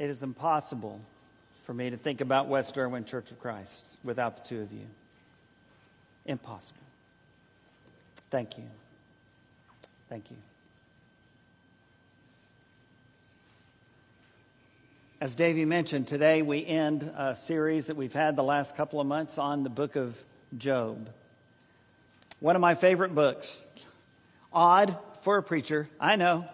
It is impossible for me to think about West Erwin Church of Christ without the two of you. Impossible. Thank you. Thank you. As Davey mentioned, today we end a series that we've had the last couple of months on the book of Job. One of my favorite books. Odd for a preacher, I know.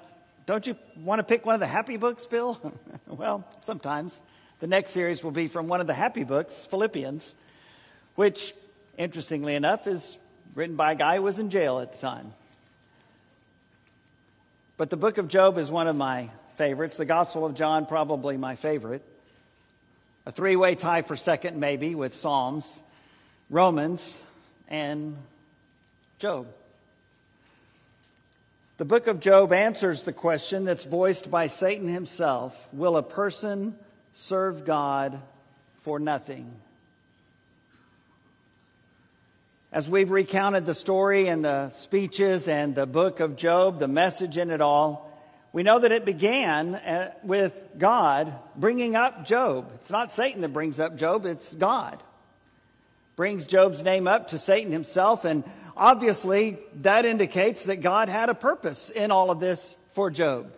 Don't you want to pick one of the happy books, Bill? well, sometimes. The next series will be from one of the happy books, Philippians, which, interestingly enough, is written by a guy who was in jail at the time. But the book of Job is one of my favorites. The Gospel of John, probably my favorite. A three way tie for second, maybe, with Psalms, Romans, and Job. The book of Job answers the question that's voiced by Satan himself Will a person serve God for nothing? As we've recounted the story and the speeches and the book of Job, the message in it all, we know that it began uh, with God bringing up Job. It's not Satan that brings up Job, it's God. Brings Job's name up to Satan himself, and obviously that indicates that God had a purpose in all of this for Job.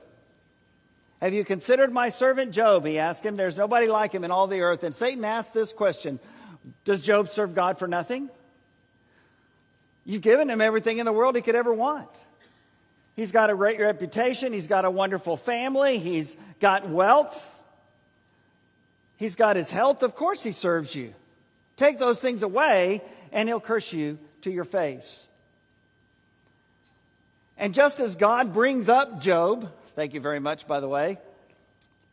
Have you considered my servant Job? He asked him. There's nobody like him in all the earth. And Satan asked this question Does Job serve God for nothing? You've given him everything in the world he could ever want. He's got a great reputation. He's got a wonderful family. He's got wealth. He's got his health. Of course, he serves you. Take those things away, and he'll curse you to your face. And just as God brings up Job, thank you very much, by the way,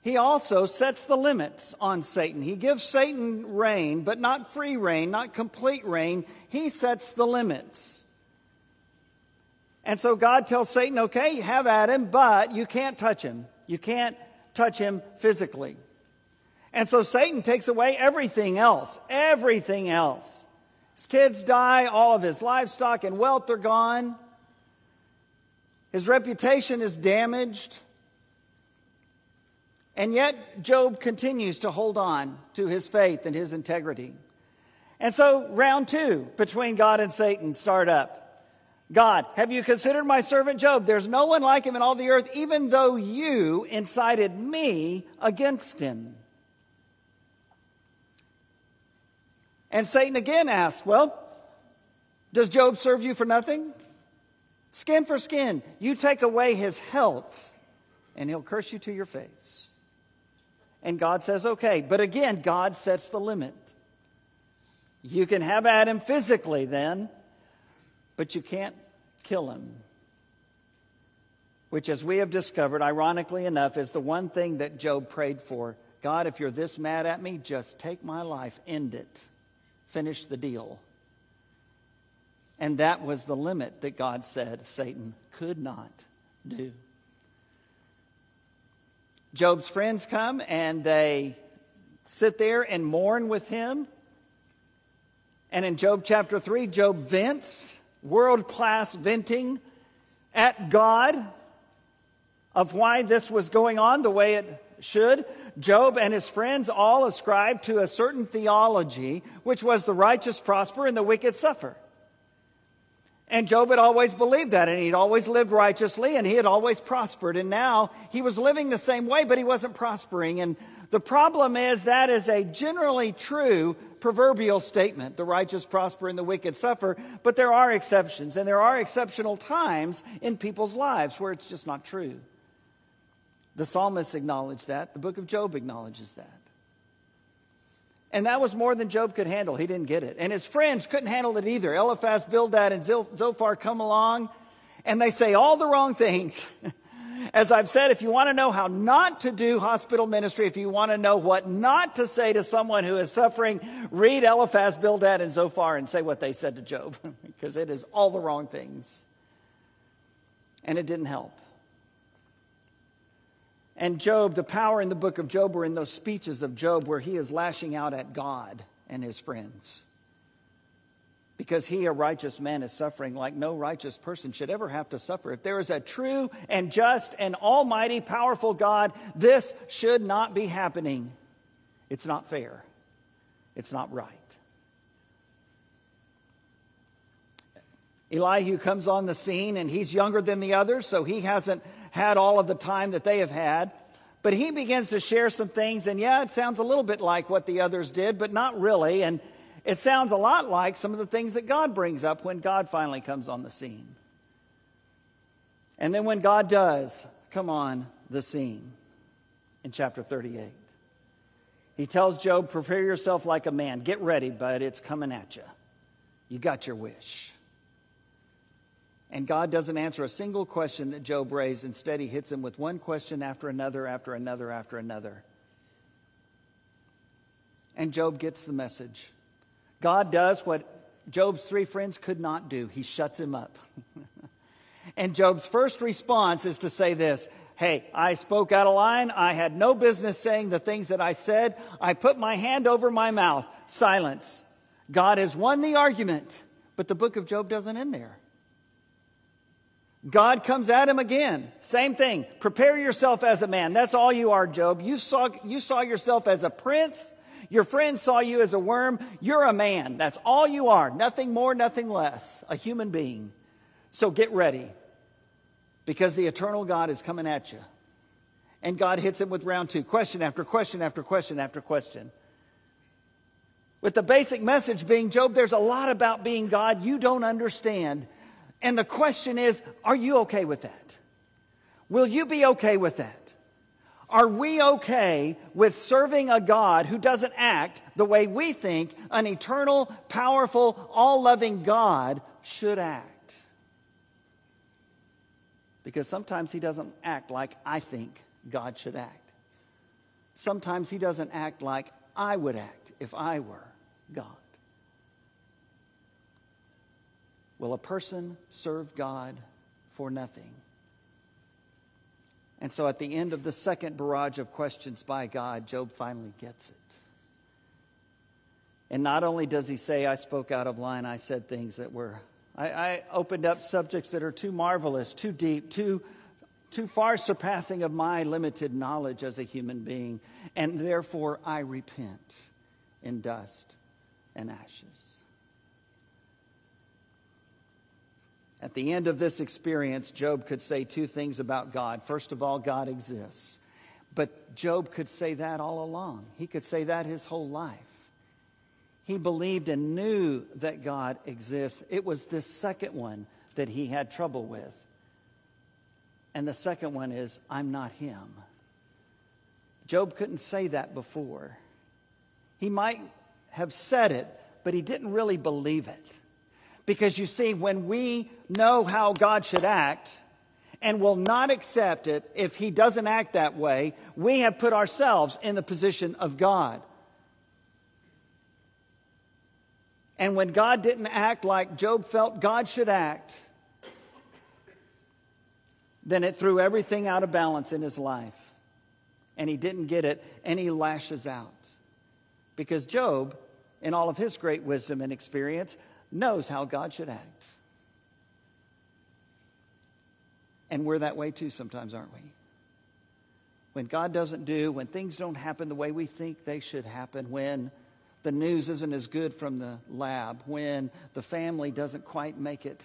he also sets the limits on Satan. He gives Satan rein, but not free rein, not complete rein. He sets the limits. And so God tells Satan, okay, have at him, but you can't touch him. You can't touch him physically. And so Satan takes away everything else, everything else. His kids die, all of his livestock and wealth are gone. His reputation is damaged. And yet, Job continues to hold on to his faith and his integrity. And so, round two between God and Satan start up. God, have you considered my servant Job? There's no one like him in all the earth, even though you incited me against him. And Satan again asks, Well, does Job serve you for nothing? Skin for skin. You take away his health, and he'll curse you to your face. And God says, Okay. But again, God sets the limit. You can have at him physically then, but you can't kill him. Which, as we have discovered, ironically enough, is the one thing that Job prayed for. God, if you're this mad at me, just take my life, end it, finish the deal. And that was the limit that God said Satan could not do. Job's friends come and they sit there and mourn with him. And in Job chapter 3, Job vents world class venting at God of why this was going on the way it should. Job and his friends all ascribed to a certain theology, which was the righteous prosper and the wicked suffer. And Job had always believed that, and he'd always lived righteously, and he had always prospered. And now he was living the same way, but he wasn't prospering. And the problem is that is a generally true proverbial statement. The righteous prosper and the wicked suffer, but there are exceptions, and there are exceptional times in people's lives where it's just not true. The psalmist acknowledged that. The book of Job acknowledges that. And that was more than Job could handle. He didn't get it. And his friends couldn't handle it either. Eliphaz, Bildad, and Zophar come along, and they say all the wrong things. As I've said, if you want to know how not to do hospital ministry, if you want to know what not to say to someone who is suffering, read Eliphaz, Bildad, and Zophar and say what they said to Job, because it is all the wrong things. And it didn't help. And Job, the power in the book of Job were in those speeches of Job where he is lashing out at God and his friends. because he, a righteous man, is suffering like no righteous person should ever have to suffer. If there is a true and just and almighty, powerful God, this should not be happening. It's not fair. It's not right. Elihu comes on the scene and he's younger than the others, so he hasn't had all of the time that they have had. But he begins to share some things, and yeah, it sounds a little bit like what the others did, but not really. And it sounds a lot like some of the things that God brings up when God finally comes on the scene. And then when God does come on the scene in chapter 38, he tells Job, Prepare yourself like a man. Get ready, bud. It's coming at you. You got your wish. And God doesn't answer a single question that Job raised. Instead, he hits him with one question after another, after another, after another. And Job gets the message. God does what Job's three friends could not do he shuts him up. and Job's first response is to say this Hey, I spoke out of line. I had no business saying the things that I said. I put my hand over my mouth. Silence. God has won the argument, but the book of Job doesn't end there. God comes at him again. Same thing. Prepare yourself as a man. That's all you are, Job. You saw, you saw yourself as a prince. Your friends saw you as a worm. You're a man. That's all you are. Nothing more, nothing less. A human being. So get ready because the eternal God is coming at you. And God hits him with round two question after question after question after question. With the basic message being, Job, there's a lot about being God you don't understand. And the question is, are you okay with that? Will you be okay with that? Are we okay with serving a God who doesn't act the way we think an eternal, powerful, all loving God should act? Because sometimes he doesn't act like I think God should act. Sometimes he doesn't act like I would act if I were God. Will a person serve God for nothing? And so at the end of the second barrage of questions by God, Job finally gets it. And not only does he say, I spoke out of line, I said things that were, I, I opened up subjects that are too marvelous, too deep, too, too far surpassing of my limited knowledge as a human being, and therefore I repent in dust and ashes. At the end of this experience, Job could say two things about God. First of all, God exists. But Job could say that all along. He could say that his whole life. He believed and knew that God exists. It was this second one that he had trouble with. And the second one is, I'm not him. Job couldn't say that before. He might have said it, but he didn't really believe it. Because you see, when we know how God should act and will not accept it if He doesn't act that way, we have put ourselves in the position of God. And when God didn't act like Job felt God should act, then it threw everything out of balance in his life. And he didn't get it, and he lashes out. Because Job, in all of his great wisdom and experience, knows how God should act. And we're that way too sometimes, aren't we? When God doesn't do, when things don't happen the way we think they should happen, when the news isn't as good from the lab, when the family doesn't quite make it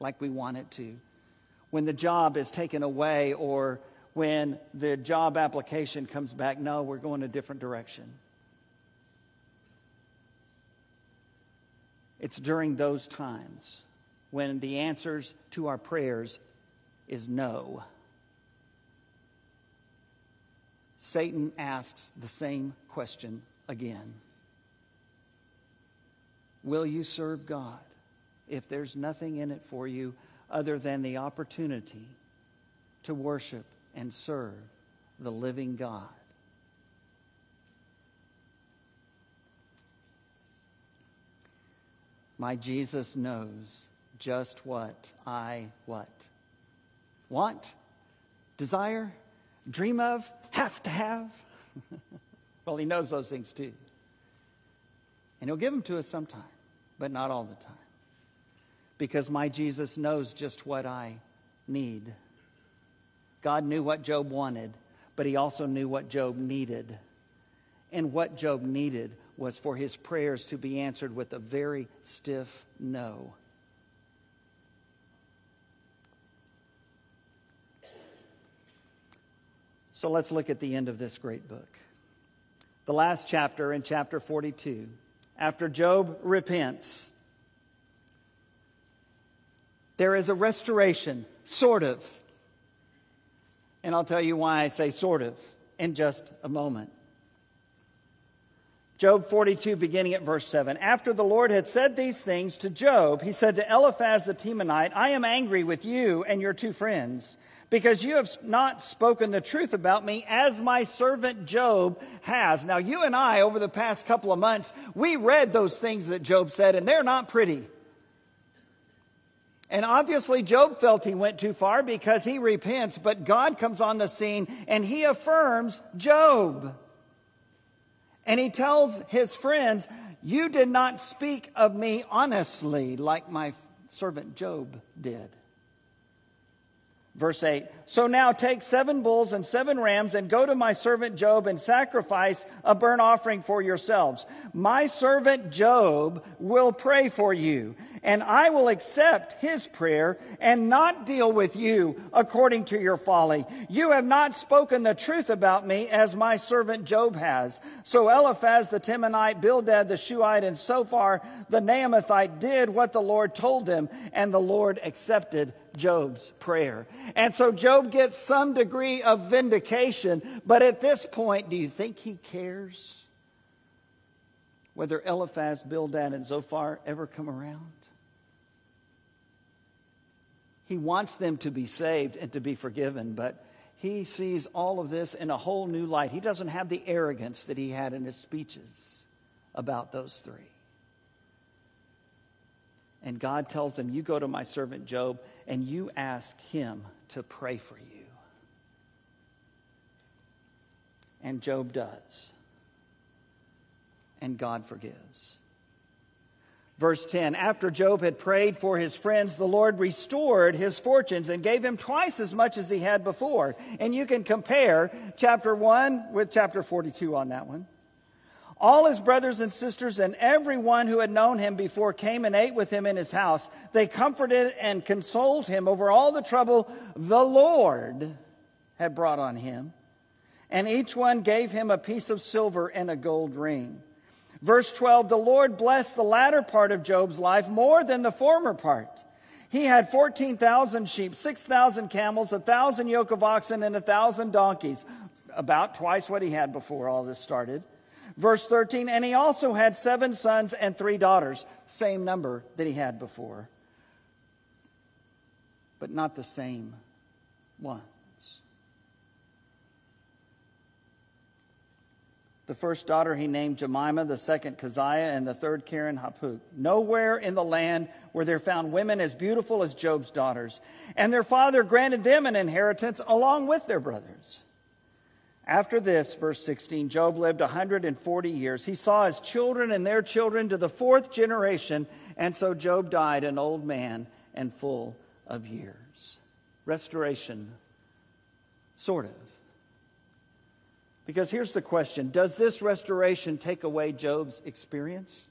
like we want it to, when the job is taken away, or when the job application comes back, no, we're going a different direction. It's during those times when the answers to our prayers is no. Satan asks the same question again Will you serve God if there's nothing in it for you other than the opportunity to worship and serve the living God? My Jesus knows just what I what? Want, desire, dream of, have to have. well, he knows those things too. And he'll give them to us sometime, but not all the time. because my Jesus knows just what I need. God knew what Job wanted, but he also knew what Job needed. And what Job needed was for his prayers to be answered with a very stiff no. So let's look at the end of this great book. The last chapter in chapter 42. After Job repents, there is a restoration, sort of. And I'll tell you why I say sort of in just a moment. Job 42, beginning at verse 7. After the Lord had said these things to Job, he said to Eliphaz the Temanite, I am angry with you and your two friends, because you have not spoken the truth about me as my servant Job has. Now, you and I, over the past couple of months, we read those things that Job said, and they're not pretty. And obviously, Job felt he went too far because he repents, but God comes on the scene and he affirms Job. And he tells his friends, You did not speak of me honestly like my servant Job did. Verse 8 So now take seven bulls and seven rams and go to my servant Job and sacrifice a burnt offering for yourselves. My servant Job will pray for you, and I will accept his prayer and not deal with you according to your folly. You have not spoken the truth about me as my servant Job has. So Eliphaz the Temanite, Bildad the Shuhite, and Zophar the Naamathite did what the Lord told them, and the Lord accepted Job's prayer. And so Job gets some degree of vindication, but at this point, do you think he cares whether Eliphaz, Bildad, and Zophar ever come around? He wants them to be saved and to be forgiven, but he sees all of this in a whole new light. He doesn't have the arrogance that he had in his speeches about those three. And God tells them, You go to my servant Job and you ask him to pray for you. And Job does. And God forgives. Verse 10 After Job had prayed for his friends, the Lord restored his fortunes and gave him twice as much as he had before. And you can compare chapter 1 with chapter 42 on that one. All his brothers and sisters and everyone who had known him before came and ate with him in his house. They comforted and consoled him over all the trouble the Lord had brought on him. And each one gave him a piece of silver and a gold ring. Verse 12 The Lord blessed the latter part of Job's life more than the former part. He had 14,000 sheep, 6,000 camels, a 1,000 yoke of oxen, and a 1,000 donkeys. About twice what he had before all this started. Verse 13, and he also had seven sons and three daughters, same number that he had before, but not the same ones. The first daughter he named Jemima, the second Keziah, and the third Keren-happuch. Nowhere in the land were there found women as beautiful as Job's daughters, and their father granted them an inheritance along with their brothers. After this, verse 16, Job lived 140 years. He saw his children and their children to the fourth generation, and so Job died an old man and full of years. Restoration, sort of. Because here's the question Does this restoration take away Job's experience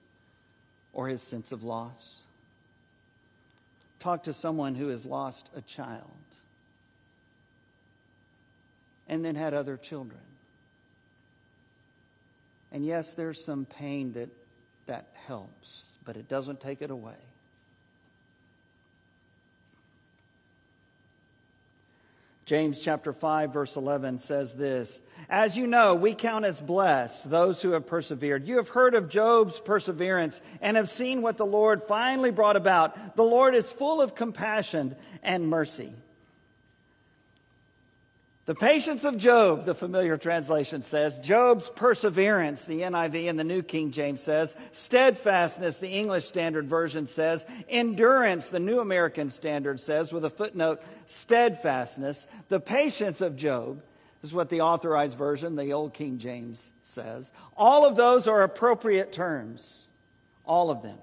or his sense of loss? Talk to someone who has lost a child and then had other children. And yes, there's some pain that that helps, but it doesn't take it away. James chapter 5 verse 11 says this, As you know, we count as blessed those who have persevered. You have heard of Job's perseverance and have seen what the Lord finally brought about. The Lord is full of compassion and mercy. The patience of Job, the familiar translation says. Job's perseverance, the NIV and the New King James says. Steadfastness, the English Standard Version says. Endurance, the New American Standard says, with a footnote, steadfastness. The patience of Job is what the authorized version, the Old King James, says. All of those are appropriate terms. All of them.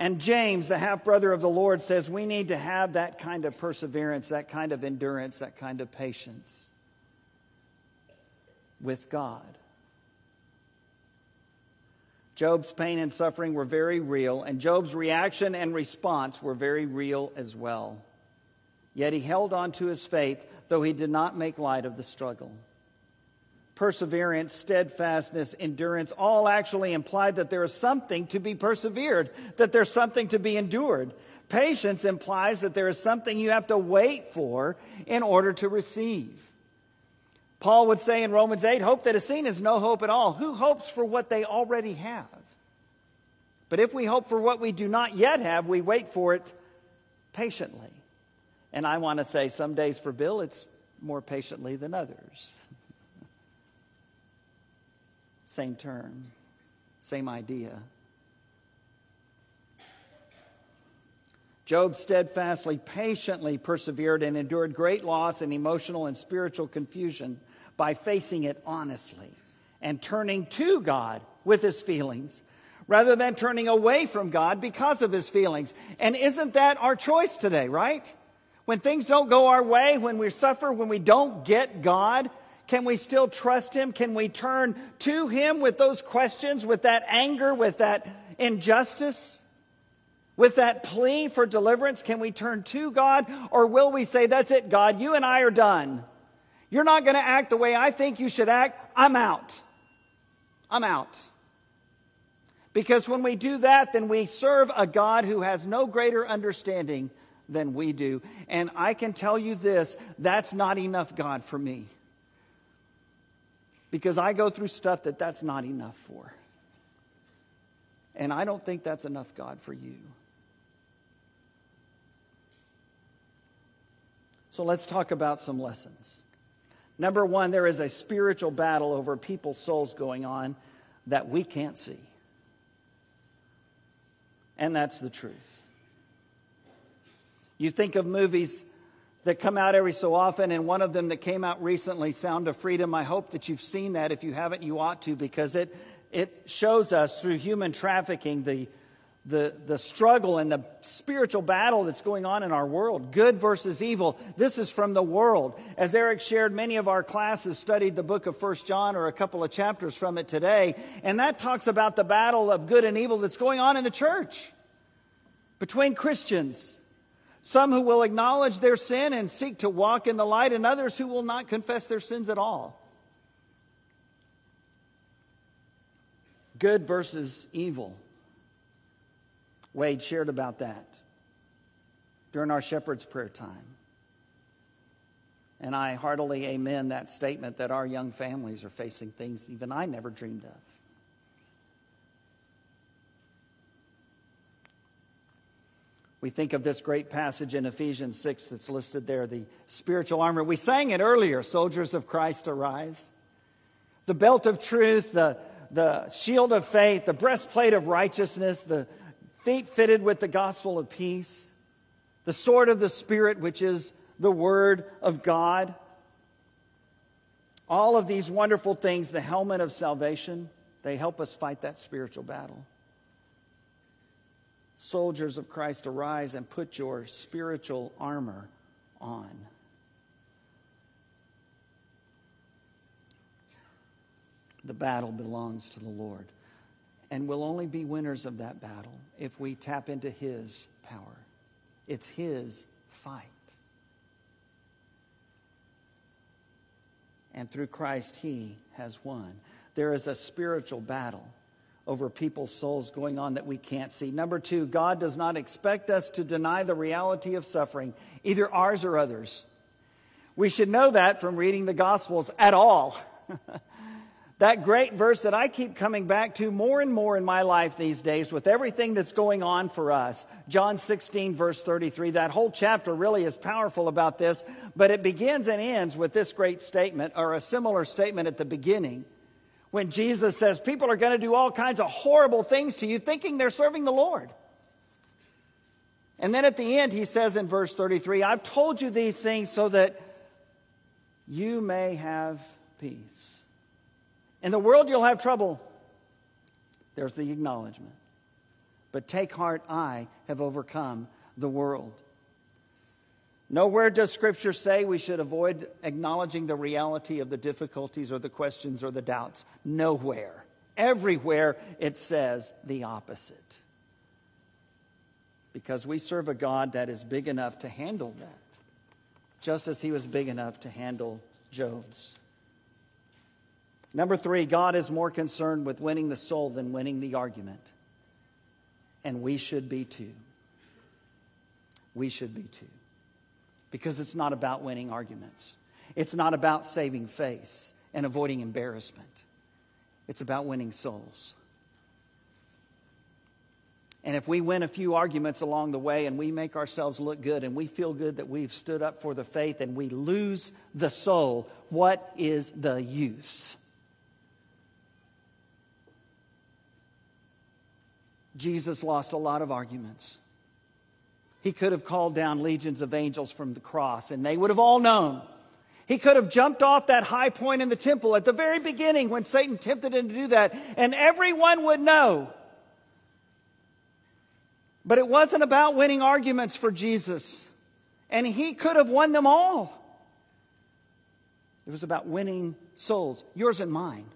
And James, the half brother of the Lord, says we need to have that kind of perseverance, that kind of endurance, that kind of patience with God. Job's pain and suffering were very real, and Job's reaction and response were very real as well. Yet he held on to his faith, though he did not make light of the struggle. Perseverance, steadfastness, endurance all actually imply that there is something to be persevered, that there's something to be endured. Patience implies that there is something you have to wait for in order to receive. Paul would say in Romans 8, hope that is seen is no hope at all. Who hopes for what they already have? But if we hope for what we do not yet have, we wait for it patiently. And I want to say, some days for Bill, it's more patiently than others. Same term, same idea. Job steadfastly, patiently persevered and endured great loss and emotional and spiritual confusion by facing it honestly and turning to God with his feelings rather than turning away from God because of his feelings. And isn't that our choice today, right? When things don't go our way, when we suffer, when we don't get God, can we still trust Him? Can we turn to Him with those questions, with that anger, with that injustice, with that plea for deliverance? Can we turn to God? Or will we say, That's it, God, you and I are done. You're not going to act the way I think you should act. I'm out. I'm out. Because when we do that, then we serve a God who has no greater understanding than we do. And I can tell you this that's not enough God for me. Because I go through stuff that that's not enough for. And I don't think that's enough God for you. So let's talk about some lessons. Number one, there is a spiritual battle over people's souls going on that we can't see. And that's the truth. You think of movies that come out every so often, and one of them that came out recently, Sound of Freedom. I hope that you've seen that. If you haven't, you ought to, because it, it shows us through human trafficking the, the, the struggle and the spiritual battle that's going on in our world good versus evil. This is from the world. As Eric shared, many of our classes studied the book of First John or a couple of chapters from it today, and that talks about the battle of good and evil that's going on in the church between Christians. Some who will acknowledge their sin and seek to walk in the light, and others who will not confess their sins at all. Good versus evil. Wade shared about that during our shepherd's prayer time. And I heartily amen that statement that our young families are facing things even I never dreamed of. We think of this great passage in Ephesians 6 that's listed there, the spiritual armor. We sang it earlier, soldiers of Christ arise. The belt of truth, the, the shield of faith, the breastplate of righteousness, the feet fitted with the gospel of peace, the sword of the Spirit, which is the word of God. All of these wonderful things, the helmet of salvation, they help us fight that spiritual battle. Soldiers of Christ, arise and put your spiritual armor on. The battle belongs to the Lord. And we'll only be winners of that battle if we tap into His power. It's His fight. And through Christ, He has won. There is a spiritual battle over people's souls going on that we can't see. Number two, God does not expect us to deny the reality of suffering, either ours or others. We should know that from reading the Gospels at all. that great verse that I keep coming back to more and more in my life these days with everything that's going on for us. John 16, verse 33. That whole chapter really is powerful about this, but it begins and ends with this great statement, or a similar statement at the beginning when Jesus says people are going to do all kinds of horrible things to you, thinking they're serving the Lord. And then at the end, he says in verse 33 I've told you these things so that you may have peace. In the world, you'll have trouble. There's the acknowledgement. But take heart, I have overcome the world. Nowhere does Scripture say we should avoid acknowledging the reality of the difficulties or the questions or the doubts. Nowhere. Everywhere it says the opposite. Because we serve a God that is big enough to handle that, just as he was big enough to handle Job's. Number three, God is more concerned with winning the soul than winning the argument. And we should be too. We should be too because it's not about winning arguments. It's not about saving face and avoiding embarrassment. It's about winning souls. And if we win a few arguments along the way and we make ourselves look good and we feel good that we've stood up for the faith and we lose the soul, what is the use? Jesus lost a lot of arguments. He could have called down legions of angels from the cross, and they would have all known. He could have jumped off that high point in the temple at the very beginning when Satan tempted him to do that, and everyone would know. But it wasn't about winning arguments for Jesus, and he could have won them all. It was about winning souls, yours and mine.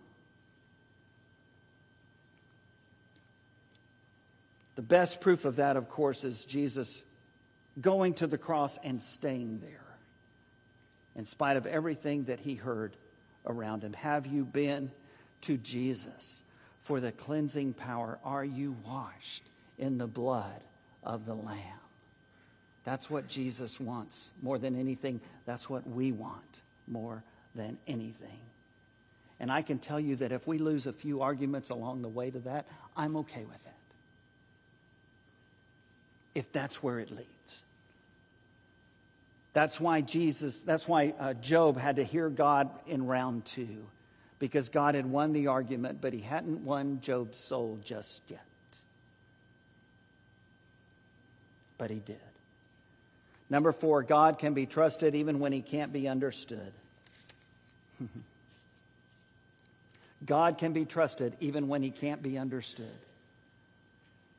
The best proof of that, of course, is Jesus going to the cross and staying there in spite of everything that he heard around him. Have you been to Jesus for the cleansing power? Are you washed in the blood of the Lamb? That's what Jesus wants more than anything. That's what we want more than anything. And I can tell you that if we lose a few arguments along the way to that, I'm okay with that. If that's where it leads. That's why Jesus, that's why uh, Job had to hear God in round two, because God had won the argument, but he hadn't won Job's soul just yet. But he did. Number four, God can be trusted even when he can't be understood. God can be trusted even when he can't be understood.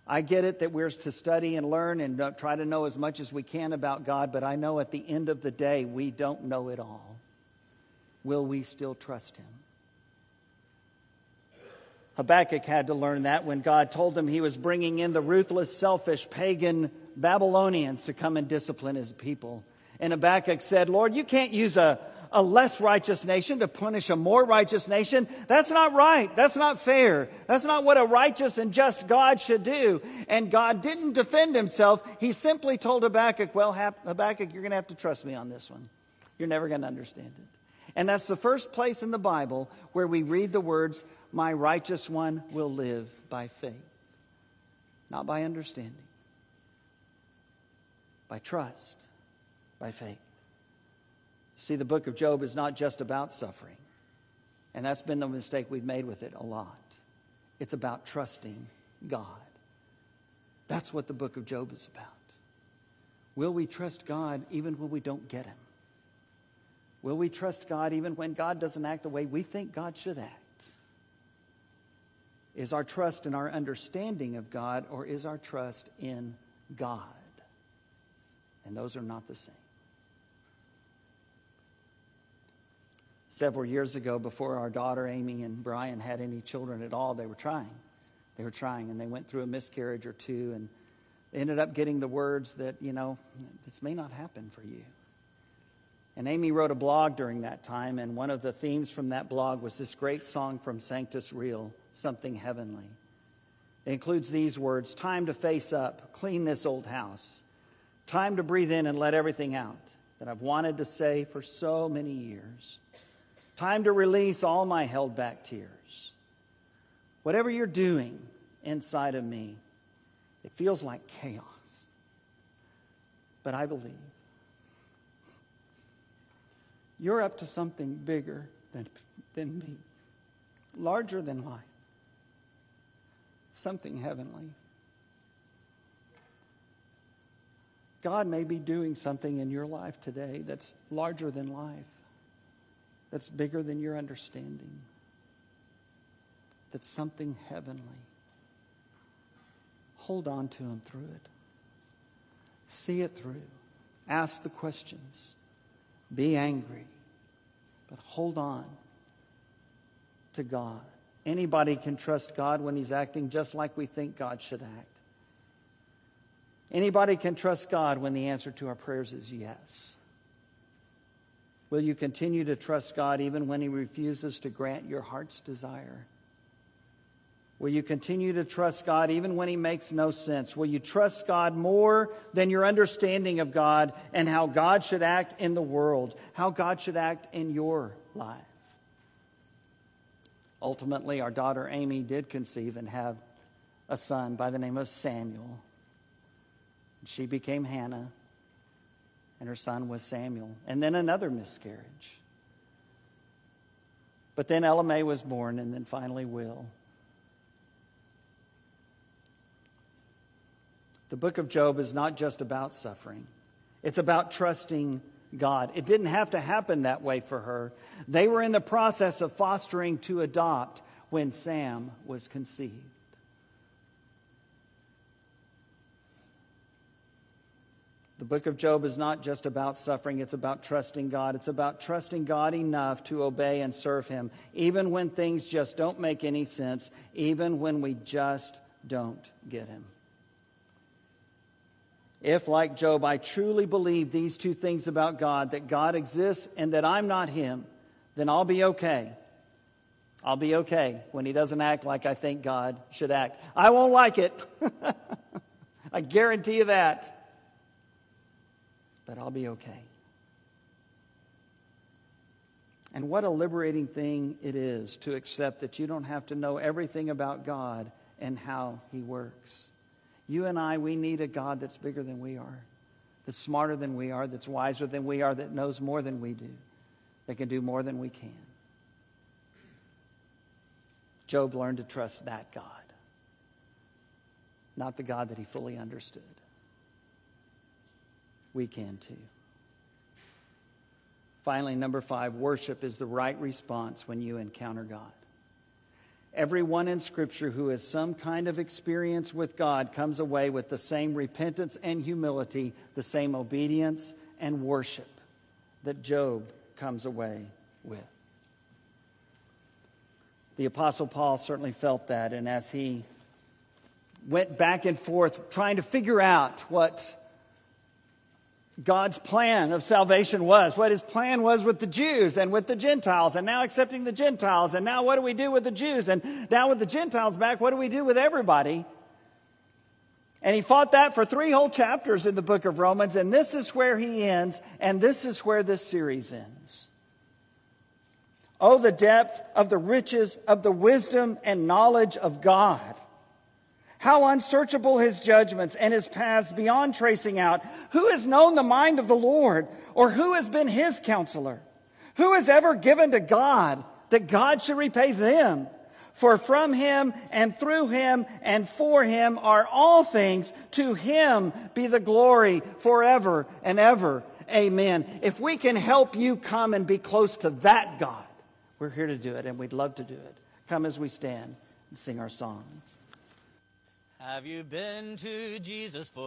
I get it that we're to study and learn and uh, try to know as much as we can about God, but I know at the end of the day, we don't know it all. Will we still trust Him? Habakkuk had to learn that when God told him he was bringing in the ruthless, selfish, pagan Babylonians to come and discipline his people. And Habakkuk said, Lord, you can't use a, a less righteous nation to punish a more righteous nation. That's not right. That's not fair. That's not what a righteous and just God should do. And God didn't defend himself. He simply told Habakkuk, well, Habakkuk, you're going to have to trust me on this one. You're never going to understand it. And that's the first place in the Bible where we read the words, my righteous one will live by faith. Not by understanding, by trust, by faith. See, the book of Job is not just about suffering. And that's been the mistake we've made with it a lot. It's about trusting God. That's what the book of Job is about. Will we trust God even when we don't get Him? Will we trust God even when God doesn't act the way we think God should act? Is our trust in our understanding of God or is our trust in God? And those are not the same. Several years ago before our daughter Amy and Brian had any children at all. They were trying. They were trying, and they went through a miscarriage or two and ended up getting the words that, you know, this may not happen for you. And Amy wrote a blog during that time, and one of the themes from that blog was this great song from Sanctus Real, Something Heavenly. It includes these words Time to face up, clean this old house. Time to breathe in and let everything out that I've wanted to say for so many years. Time to release all my held back tears. Whatever you're doing inside of me, it feels like chaos. But I believe you're up to something bigger than, than me, larger than life, something heavenly. God may be doing something in your life today that's larger than life that's bigger than your understanding, that's something heavenly. hold on to Him through it. See it through. Ask the questions. Be angry. But hold on to God. Anybody can trust God when He's acting just like we think God should act. Anybody can trust God when the answer to our prayers is yes. Will you continue to trust God even when He refuses to grant your heart's desire? Will you continue to trust God even when He makes no sense? Will you trust God more than your understanding of God and how God should act in the world, how God should act in your life? Ultimately, our daughter Amy did conceive and have a son by the name of Samuel. She became Hannah, and her son was Samuel. And then another miscarriage. But then Ella May was born, and then finally Will. The book of Job is not just about suffering, it's about trusting God. It didn't have to happen that way for her. They were in the process of fostering to adopt when Sam was conceived. The book of Job is not just about suffering, it's about trusting God. It's about trusting God enough to obey and serve Him, even when things just don't make any sense, even when we just don't get Him. If, like Job, I truly believe these two things about God that God exists and that I'm not Him then I'll be okay. I'll be okay when He doesn't act like I think God should act. I won't like it. I guarantee you that. But I'll be okay. And what a liberating thing it is to accept that you don't have to know everything about God and how He works. You and I, we need a God that's bigger than we are, that's smarter than we are, that's wiser than we are, that knows more than we do, that can do more than we can. Job learned to trust that God, not the God that he fully understood. We can too. Finally, number five, worship is the right response when you encounter God. Everyone in Scripture who has some kind of experience with God comes away with the same repentance and humility, the same obedience and worship that Job comes away with. The Apostle Paul certainly felt that, and as he went back and forth trying to figure out what God's plan of salvation was, what his plan was with the Jews and with the Gentiles, and now accepting the Gentiles, and now what do we do with the Jews? And now with the Gentiles back, what do we do with everybody? And he fought that for three whole chapters in the book of Romans, and this is where he ends, and this is where this series ends. Oh, the depth of the riches of the wisdom and knowledge of God. How unsearchable his judgments and his paths beyond tracing out. Who has known the mind of the Lord? Or who has been his counselor? Who has ever given to God that God should repay them? For from him and through him and for him are all things. To him be the glory forever and ever. Amen. If we can help you come and be close to that God, we're here to do it and we'd love to do it. Come as we stand and sing our song. Have you been to Jesus for